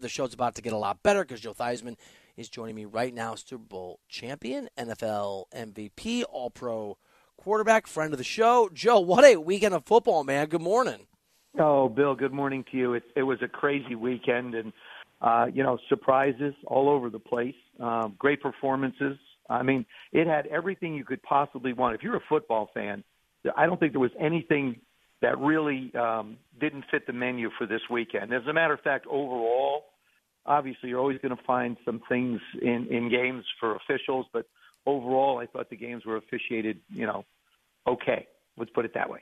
The show's about to get a lot better because Joe Theismann is joining me right now. Super Bowl champion, NFL MVP, All Pro quarterback, friend of the show. Joe, what a weekend of football, man. Good morning. Oh, Bill, good morning to you. It, it was a crazy weekend and, uh, you know, surprises all over the place, um, great performances. I mean, it had everything you could possibly want. If you're a football fan, I don't think there was anything that really um, didn't fit the menu for this weekend. As a matter of fact, overall, obviously you're always going to find some things in, in games for officials, but overall, I thought the games were officiated, you know, okay. Let's put it that way.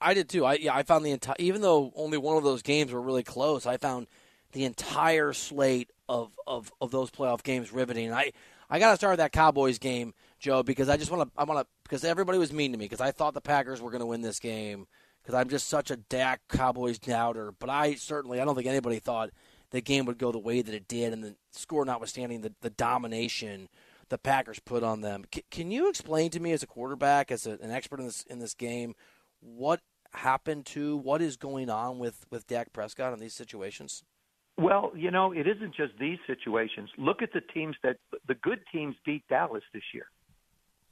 I did too. I yeah, I found the entire even though only one of those games were really close, I found the entire slate of of, of those playoff games riveting. I I got to start with that Cowboys game, Joe, because I just want to I want to because everybody was mean to me because I thought the Packers were going to win this game because I'm just such a Dak Cowboys doubter. But I certainly I don't think anybody thought the game would go the way that it did, and the score notwithstanding the, the domination the Packers put on them. C- can you explain to me, as a quarterback, as a, an expert in this in this game, what happened to what is going on with with Dak Prescott in these situations? Well, you know, it isn't just these situations. Look at the teams that the good teams beat Dallas this year.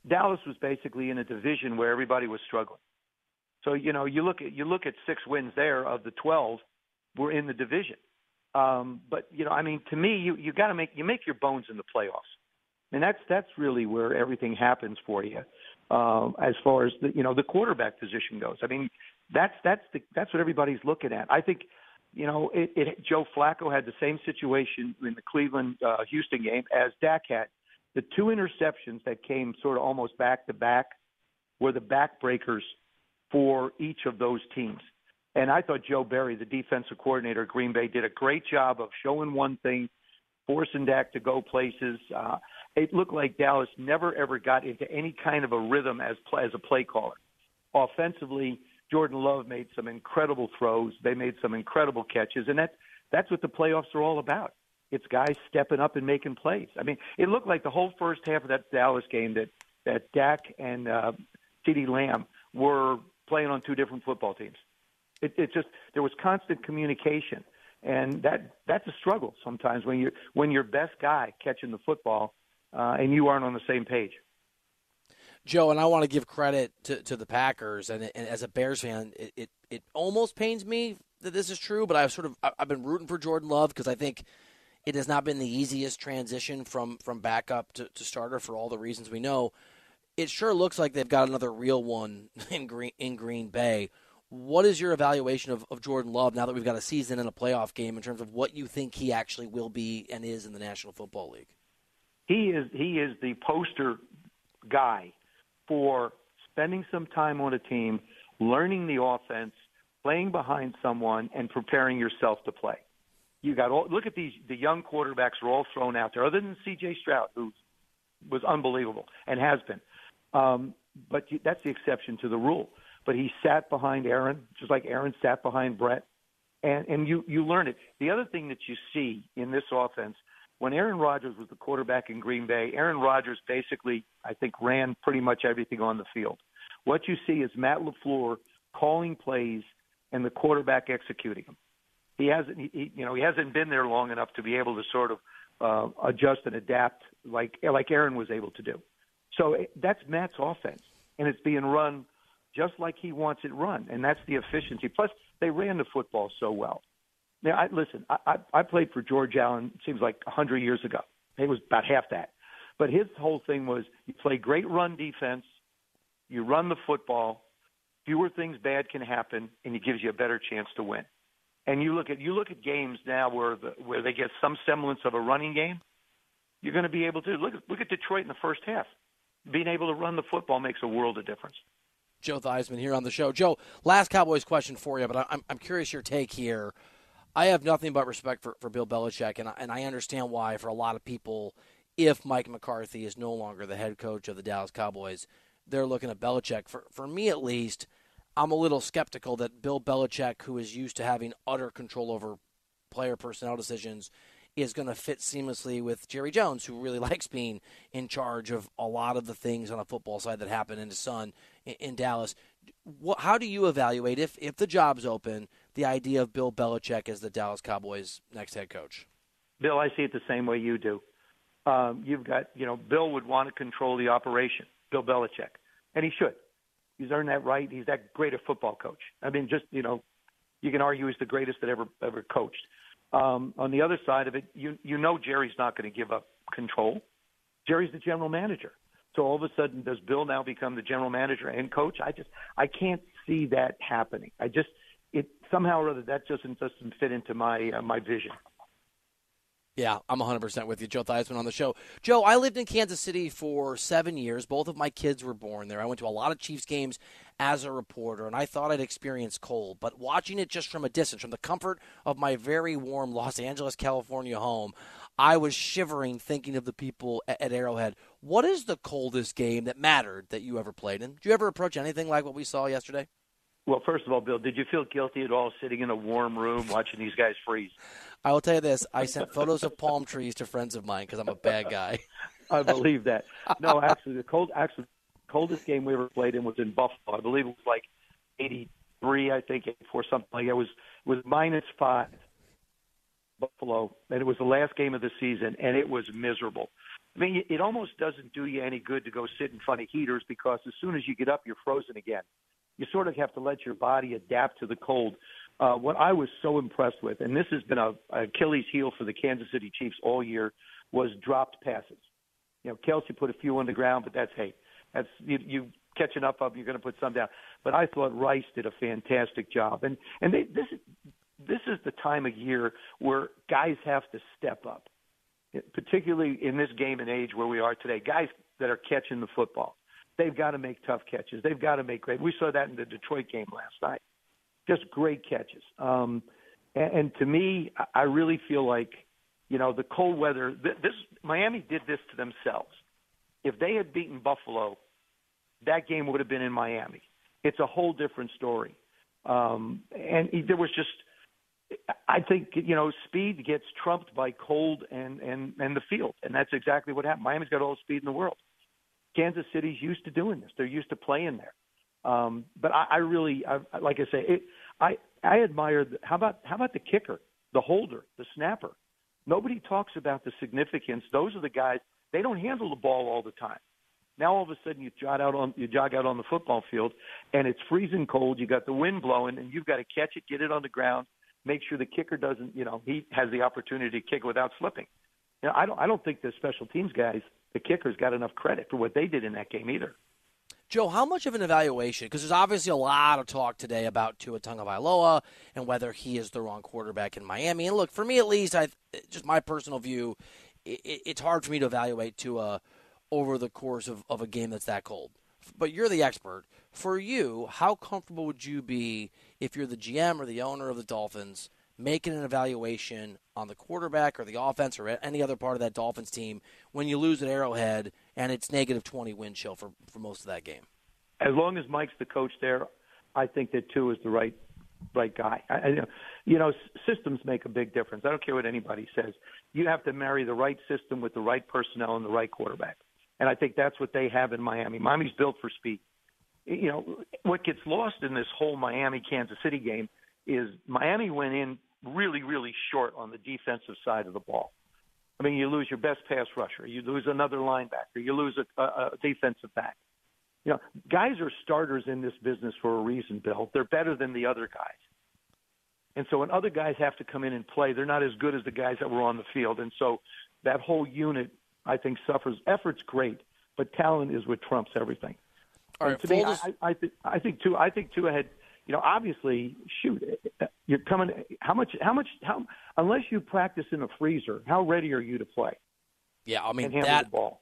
Dallas was basically in a division where everybody was struggling. So you know, you look at you look at six wins there of the twelve were in the division. Um, but you know, I mean, to me, you you got to make you make your bones in the playoffs, and that's that's really where everything happens for you. Uh, as far as the you know the quarterback position goes, I mean, that's that's the that's what everybody's looking at. I think, you know, it, it Joe Flacco had the same situation in the Cleveland uh, Houston game as Dak had. The two interceptions that came sort of almost back to back were the backbreakers for each of those teams. And I thought Joe Barry, the defensive coordinator at Green Bay, did a great job of showing one thing, forcing Dak to go places. Uh, it looked like Dallas never ever got into any kind of a rhythm as as a play caller. Offensively, Jordan Love made some incredible throws. They made some incredible catches, and that's that's what the playoffs are all about. It's guys stepping up and making plays. I mean, it looked like the whole first half of that Dallas game that that Dak and uh, CeeDee Lamb were playing on two different football teams. It, it just there was constant communication, and that that's a struggle sometimes when you when your best guy catching the football uh, and you aren't on the same page. Joe, and I want to give credit to, to the Packers, and, and as a Bears fan, it, it, it almost pains me that this is true, but I've sort of I've been rooting for Jordan Love because I think it has not been the easiest transition from from backup to, to starter for all the reasons we know. It sure looks like they've got another real one in Green in Green Bay. What is your evaluation of, of Jordan Love now that we've got a season and a playoff game in terms of what you think he actually will be and is in the National Football League? He is he is the poster guy for spending some time on a team, learning the offense, playing behind someone, and preparing yourself to play. You got all look at these the young quarterbacks are all thrown out there, other than C.J. Stroud, who was unbelievable and has been. Um, but that's the exception to the rule but he sat behind Aaron, just like Aaron sat behind Brett, and and you you learn it. The other thing that you see in this offense, when Aaron Rodgers was the quarterback in Green Bay, Aaron Rodgers basically I think ran pretty much everything on the field. What you see is Matt LaFleur calling plays and the quarterback executing them. He hasn't he, you know he hasn't been there long enough to be able to sort of uh, adjust and adapt like like Aaron was able to do. So eh, that's Matt's offense, and it's being run just like he wants it run, and that's the efficiency. Plus, They ran the football so well. Now, I, listen, I, I, played for George Allen. It seems like a hundred years ago. It was about half that. But his whole thing was you play great run defense, you run the football, fewer things bad can happen, and it gives you a better chance to win. And you look at you look at games now where the, where they get some semblance of a running game. You're going to be able to look at look at Detroit in the first half. Being able to run the football makes a world of difference. Joe Theismann here on the show. Joe, last Cowboys question for you, but I'm I'm curious your take here. I have nothing but respect for, for Bill Belichick, and I, and I understand why for a lot of people, if Mike McCarthy is no longer the head coach of the Dallas Cowboys, they're looking at Belichick. For for me at least, I'm a little skeptical that Bill Belichick, who is used to having utter control over player personnel decisions, is going to fit seamlessly with Jerry Jones, who really likes being in charge of a lot of the things on a football side that happen in his son in, in Dallas. What, how do you evaluate, if, if the job's open, the idea of Bill Belichick as the Dallas Cowboys' next head coach? Bill, I see it the same way you do. Um, you've got, you know, Bill would want to control the operation, Bill Belichick, and he should. He's earned that right. He's that great a football coach. I mean, just you know, you can argue he's the greatest that ever ever coached. Um, on the other side of it, you you know Jerry's not going to give up control. Jerry's the general manager. So all of a sudden, does Bill now become the general manager and coach? I just I can't see that happening. I just it somehow or other that just doesn't fit into my uh, my vision. Yeah, I'm 100% with you. Joe Theismann on the show. Joe, I lived in Kansas City for seven years. Both of my kids were born there. I went to a lot of Chiefs games as a reporter, and I thought I'd experienced cold. But watching it just from a distance, from the comfort of my very warm Los Angeles, California home, I was shivering thinking of the people at Arrowhead. What is the coldest game that mattered that you ever played in? Did you ever approach anything like what we saw yesterday? Well, first of all, Bill, did you feel guilty at all sitting in a warm room watching these guys freeze? I will tell you this: I sent photos of palm trees to friends of mine because I'm a bad guy. I believe that. No, actually, the cold, actually, coldest game we ever played in was in Buffalo. I believe it was like 83, I think, 84, something like that. It was it was minus five. Buffalo, and it was the last game of the season, and it was miserable. I mean, it almost doesn't do you any good to go sit in front of heaters because as soon as you get up, you're frozen again. You sort of have to let your body adapt to the cold uh, what I was so impressed with, and this has been a, Achilles heel for the Kansas City Chiefs all year, was dropped passes. You know, Kelce put a few on the ground, but that's hey, that's you, you catching up up. You're going to put some down. But I thought Rice did a fantastic job, and and they, this this is the time of year where guys have to step up, particularly in this game and age where we are today. Guys that are catching the football, they've got to make tough catches. They've got to make great. We saw that in the Detroit game last night just great catches. Um, and, and to me, I really feel like, you know, the cold weather. This Miami did this to themselves. If they had beaten Buffalo, that game would have been in Miami. It's a whole different story. Um, and there was just, I think, you know, speed gets trumped by cold and and and the field, and that's exactly what happened. Miami's got all the speed in the world. Kansas City's used to doing this. They're used to playing there. Um, but I, I really, I, like I say, it, I I admire. The, how about how about the kicker, the holder, the snapper? Nobody talks about the significance. Those are the guys. They don't handle the ball all the time. Now all of a sudden you jog out on you jog out on the football field, and it's freezing cold. You got the wind blowing, and you've got to catch it, get it on the ground, make sure the kicker doesn't. You know, he has the opportunity to kick without slipping. You know, I don't. I don't think the special teams guys, the kickers, got enough credit for what they did in that game either. Joe, how much of an evaluation? Because there's obviously a lot of talk today about Tua Tagovailoa and whether he is the wrong quarterback in Miami. And look, for me at least, I just my personal view, it, it's hard for me to evaluate Tua over the course of, of a game that's that cold. But you're the expert. For you, how comfortable would you be if you're the GM or the owner of the Dolphins making an evaluation on the quarterback or the offense or any other part of that Dolphins team when you lose at Arrowhead and it's negative 20 wind chill for, for most of that game? As long as Mike's the coach there, I think that Tua is the right right guy. I, you know, systems make a big difference. I don't care what anybody says. You have to marry the right system with the right personnel and the right quarterback. And I think that's what they have in Miami. Miami's built for speed. You know, what gets lost in this whole Miami Kansas City game is Miami went in really, really short on the defensive side of the ball. I mean, you lose your best pass rusher, you lose another linebacker, you lose a, a, a defensive back. You know, guys are starters in this business for a reason, Bill. They're better than the other guys. And so when other guys have to come in and play, they're not as good as the guys that were on the field. And so that whole unit, I think, suffers. Effort's great, but talent is what trumps everything. All right, to me, I, I, think I think too. I think too ahead. You know, obviously, shoot, you're coming. How much? How much? How unless you practice in a freezer, how ready are you to play yeah, I mean that. ball?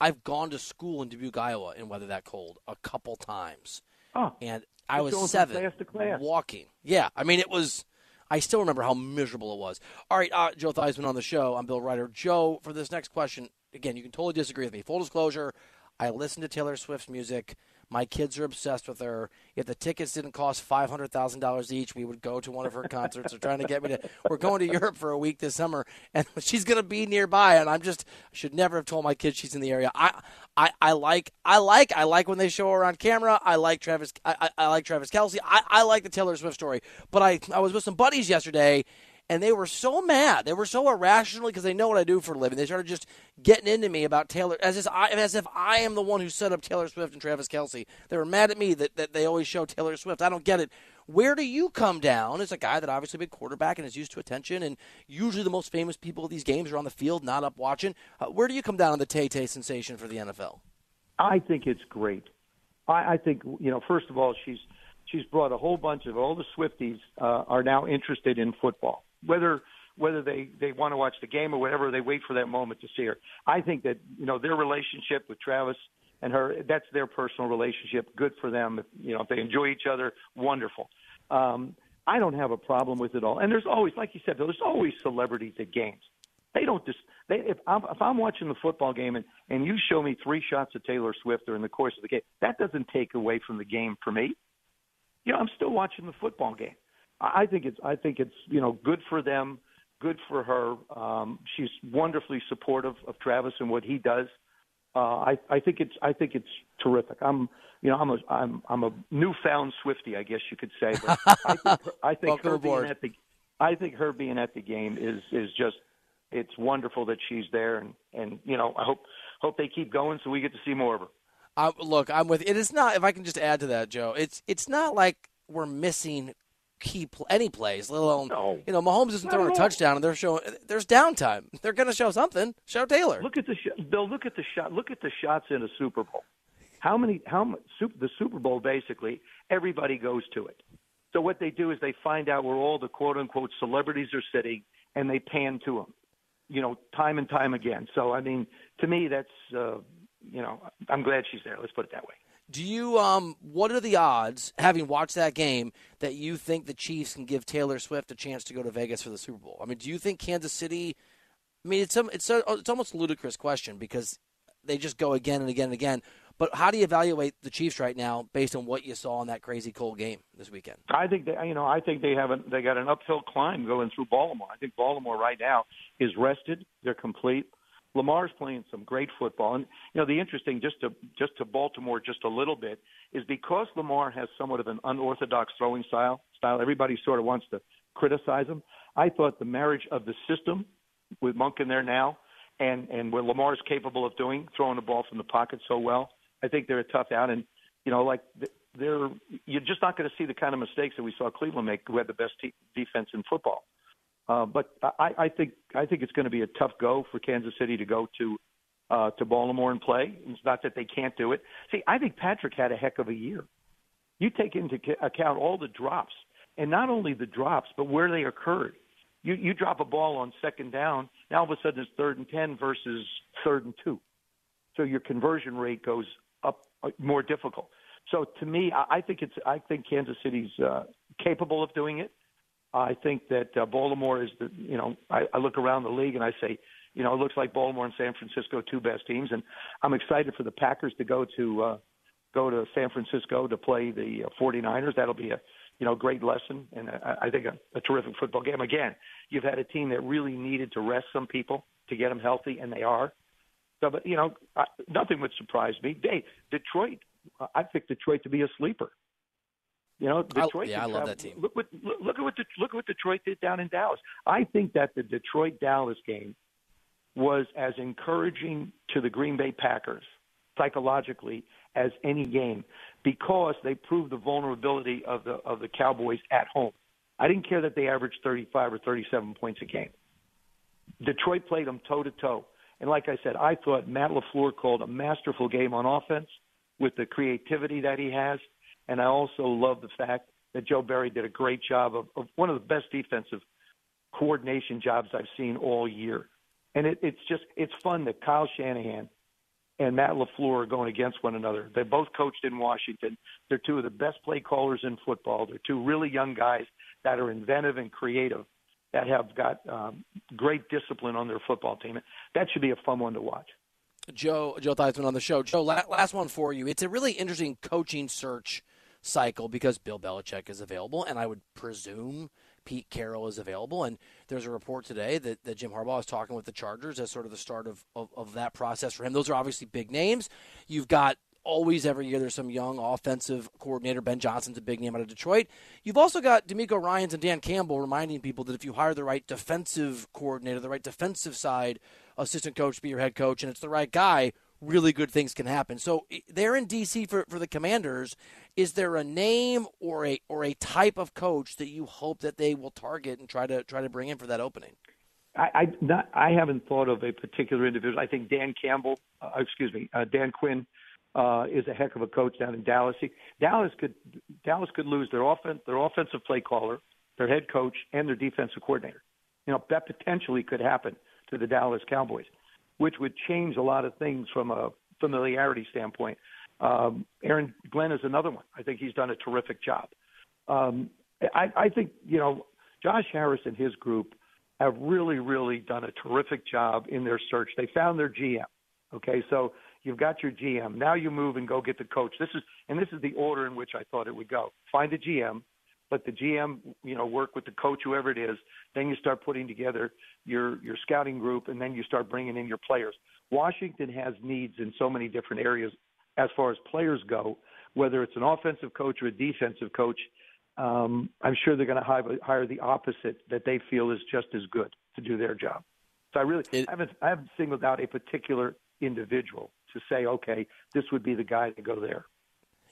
I've gone to school in Dubuque, Iowa, in weather that cold a couple times, Oh, and I was seven class to class. walking. Yeah, I mean it was. I still remember how miserable it was. All right, uh, Joe Theismann on the show. I'm Bill Reiter. Joe, for this next question, again, you can totally disagree with me. Full disclosure, I listen to Taylor Swift's music. My kids are obsessed with her. If the tickets didn't cost five hundred thousand dollars each, we would go to one of her concerts. They're trying to get me to. We're going to Europe for a week this summer, and she's going to be nearby. And I'm just I should never have told my kids she's in the area. I, I, I like, I like, I like when they show her on camera. I like Travis. I, I, I like Travis Kelce. I, I like the Taylor Swift story. But I, I was with some buddies yesterday, and they were so mad. They were so irrational because they know what I do for a living. They started just getting into me about Taylor as if I, as if I am the one who set up Taylor Swift and Travis Kelce. They were mad at me that, that they always show Taylor Swift. I don't get it. Where do you come down as a guy that obviously been quarterback and is used to attention, and usually the most famous people at these games are on the field, not up watching. Uh, where do you come down on the Tay Tay sensation for the NFL? I think it's great. I, I think you know. First of all, she's she's brought a whole bunch of all the Swifties uh, are now interested in football. Whether whether they they want to watch the game or whatever, they wait for that moment to see her. I think that you know their relationship with Travis and her that's their personal relationship. Good for them. If, you know if they enjoy each other, wonderful. Um, I don't have a problem with it all. And there's always, like you said, there's always celebrities at games. They don't just they if I'm if I'm watching the football game and and you show me three shots of Taylor Swift during the course of the game, that doesn't take away from the game for me. You know, I'm still watching the football game. I think it's I think it's you know good for them, good for her. Um, she's wonderfully supportive of Travis and what he does. Uh, I I think it's I think it's terrific. I'm you know I'm a I'm I'm a newfound Swifty, I guess you could say. But I think her, I think her being at the I think her being at the game is is just it's wonderful that she's there and and you know I hope hope they keep going so we get to see more of her. I, look, I'm with it. Is not if I can just add to that, Joe. It's it's not like we're missing key pl- any plays, let alone No. you know Mahomes isn't throwing a touchdown and they're showing there's downtime. They're going to show something. Show Taylor. Look at the sh- Bill. Look at the shot. Look at the shots in a Super Bowl. How many? How much? Super, the Super Bowl basically everybody goes to it. So what they do is they find out where all the quote unquote celebrities are sitting and they pan to them. You know, time and time again. So I mean, to me, that's uh, you know, I'm glad she's there. Let's put it that way. Do you um what are the odds having watched that game that you think the Chiefs can give Taylor Swift a chance to go to Vegas for the Super Bowl? I mean, do you think Kansas City I mean, it's some it's a, it's almost a ludicrous question because they just go again and again and again. But how do you evaluate the Chiefs right now based on what you saw in that crazy cold game this weekend? I think they, you know, I think they have a, they got an uphill climb going through Baltimore. I think Baltimore right now is rested. They're complete. Lamar's playing some great football, and you know the interesting just to just to Baltimore just a little bit is because Lamar has somewhat of an unorthodox throwing style. Style everybody sort of wants to criticize him. I thought the marriage of the system with Monk in there now, and and what Lamar is capable of doing, throwing the ball from the pocket so well. I think they're a tough out, and you know like they're you're just not going to see the kind of mistakes that we saw Cleveland make, who had the best te- defense in football. Uh, but I, I think I think it's going to be a tough go for Kansas City to go to uh, to Baltimore and play. It's not that they can't do it. See, I think Patrick had a heck of a year. You take into account all the drops, and not only the drops, but where they occurred. You you drop a ball on second down, now all of a sudden it's third and ten versus third and two. So your conversion rate goes up uh, more difficult. So to me, I, I think it's I think Kansas City's uh, capable of doing it. I think that uh, Baltimore is the you know I, I look around the league and I say you know it looks like Baltimore and San Francisco two best teams, and I'm excited for the Packers to go to uh, go to San Francisco to play the uh, 49ers. That'll be a you know great lesson and I, I think a, a terrific football game. Again, you've had a team that really needed to rest some people to get them healthy, and they are. So, but you know, I, nothing would surprise me. Hey, Detroit, I picked Detroit to be a sleeper. You know, I- Detroit. yeah, I love that team. Look what look, look at what the, look at what Detroit did down in Dallas. I think that the Detroit Dallas game was as encouraging to the Green Bay Packers psychologically as any game because they proved the vulnerability of the of the Cowboys at home. I didn't care that they averaged 35 or 37 points a game. Detroit played them toe to toe. And like I said, I thought Matt LaFleur called a masterful game on offense with the creativity that he has. And I also love the fact that Joe Barry did a great job of, of one of the best defensive coordination jobs I've seen all year. And it, it's just it's fun that Kyle Shanahan and Matt LaFleur are going against one another. They both coached in Washington. They're two of the best play callers in football. They're two really young guys that are inventive and creative that have got um, great discipline on their football team. That should be a fun one to watch. Joe Joe Theismann on the show. Joe, last one for you. It's a really interesting coaching search cycle because Bill Belichick is available, and I would presume Pete Carroll is available. And there's a report today that, that Jim Harbaugh is talking with the Chargers as sort of the start of, of, of that process for him. Those are obviously big names. You've got always every year there's some young offensive coordinator. Ben Johnson's a big name out of Detroit. You've also got DeMeco Ryans and Dan Campbell reminding people that if you hire the right defensive coordinator, the right defensive side assistant coach be your head coach, and it's the right guy, really good things can happen. So they're in DC for, for the Commanders. Is there a name or a or a type of coach that you hope that they will target and try to try to bring in for that opening? I I, not, I haven't thought of a particular individual. I think Dan Campbell, uh, excuse me, uh, Dan Quinn uh, is a heck of a coach down in Dallas. Dallas could Dallas could lose their offense, their offensive play caller, their head coach, and their defensive coordinator. You know that potentially could happen to the Dallas Cowboys, which would change a lot of things from a familiarity standpoint. Um, Aaron Glenn is another one. I think he's done a terrific job. Um, I, I think you know Josh Harris and his group have really, really done a terrific job in their search. They found their GM. Okay, so you've got your GM. Now you move and go get the coach. This is and this is the order in which I thought it would go. Find a GM, let the GM, you know, work with the coach, whoever it is. Then you start putting together your your scouting group, and then you start bringing in your players. Washington has needs in so many different areas as far as players go. Whether it's an offensive coach or a defensive coach, um, I'm sure they're going to hire, hire the opposite that they feel is just as good to do their job. So I really it, I haven't I haven't singled out a particular individual to say, okay, this would be the guy to go there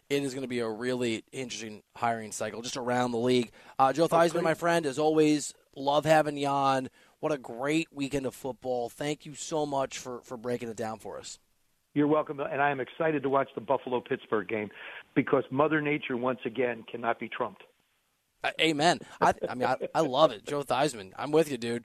it is going to be a really interesting hiring cycle just around the league. Uh, Joe Theismann, my friend, as always, love having you on. What a great weekend of football. Thank you so much for, for breaking it down for us. You're welcome. And I am excited to watch the Buffalo Pittsburgh game because Mother Nature, once again, cannot be trumped. Uh, amen. I, I mean, I, I love it. Joe Theismann, I'm with you, dude.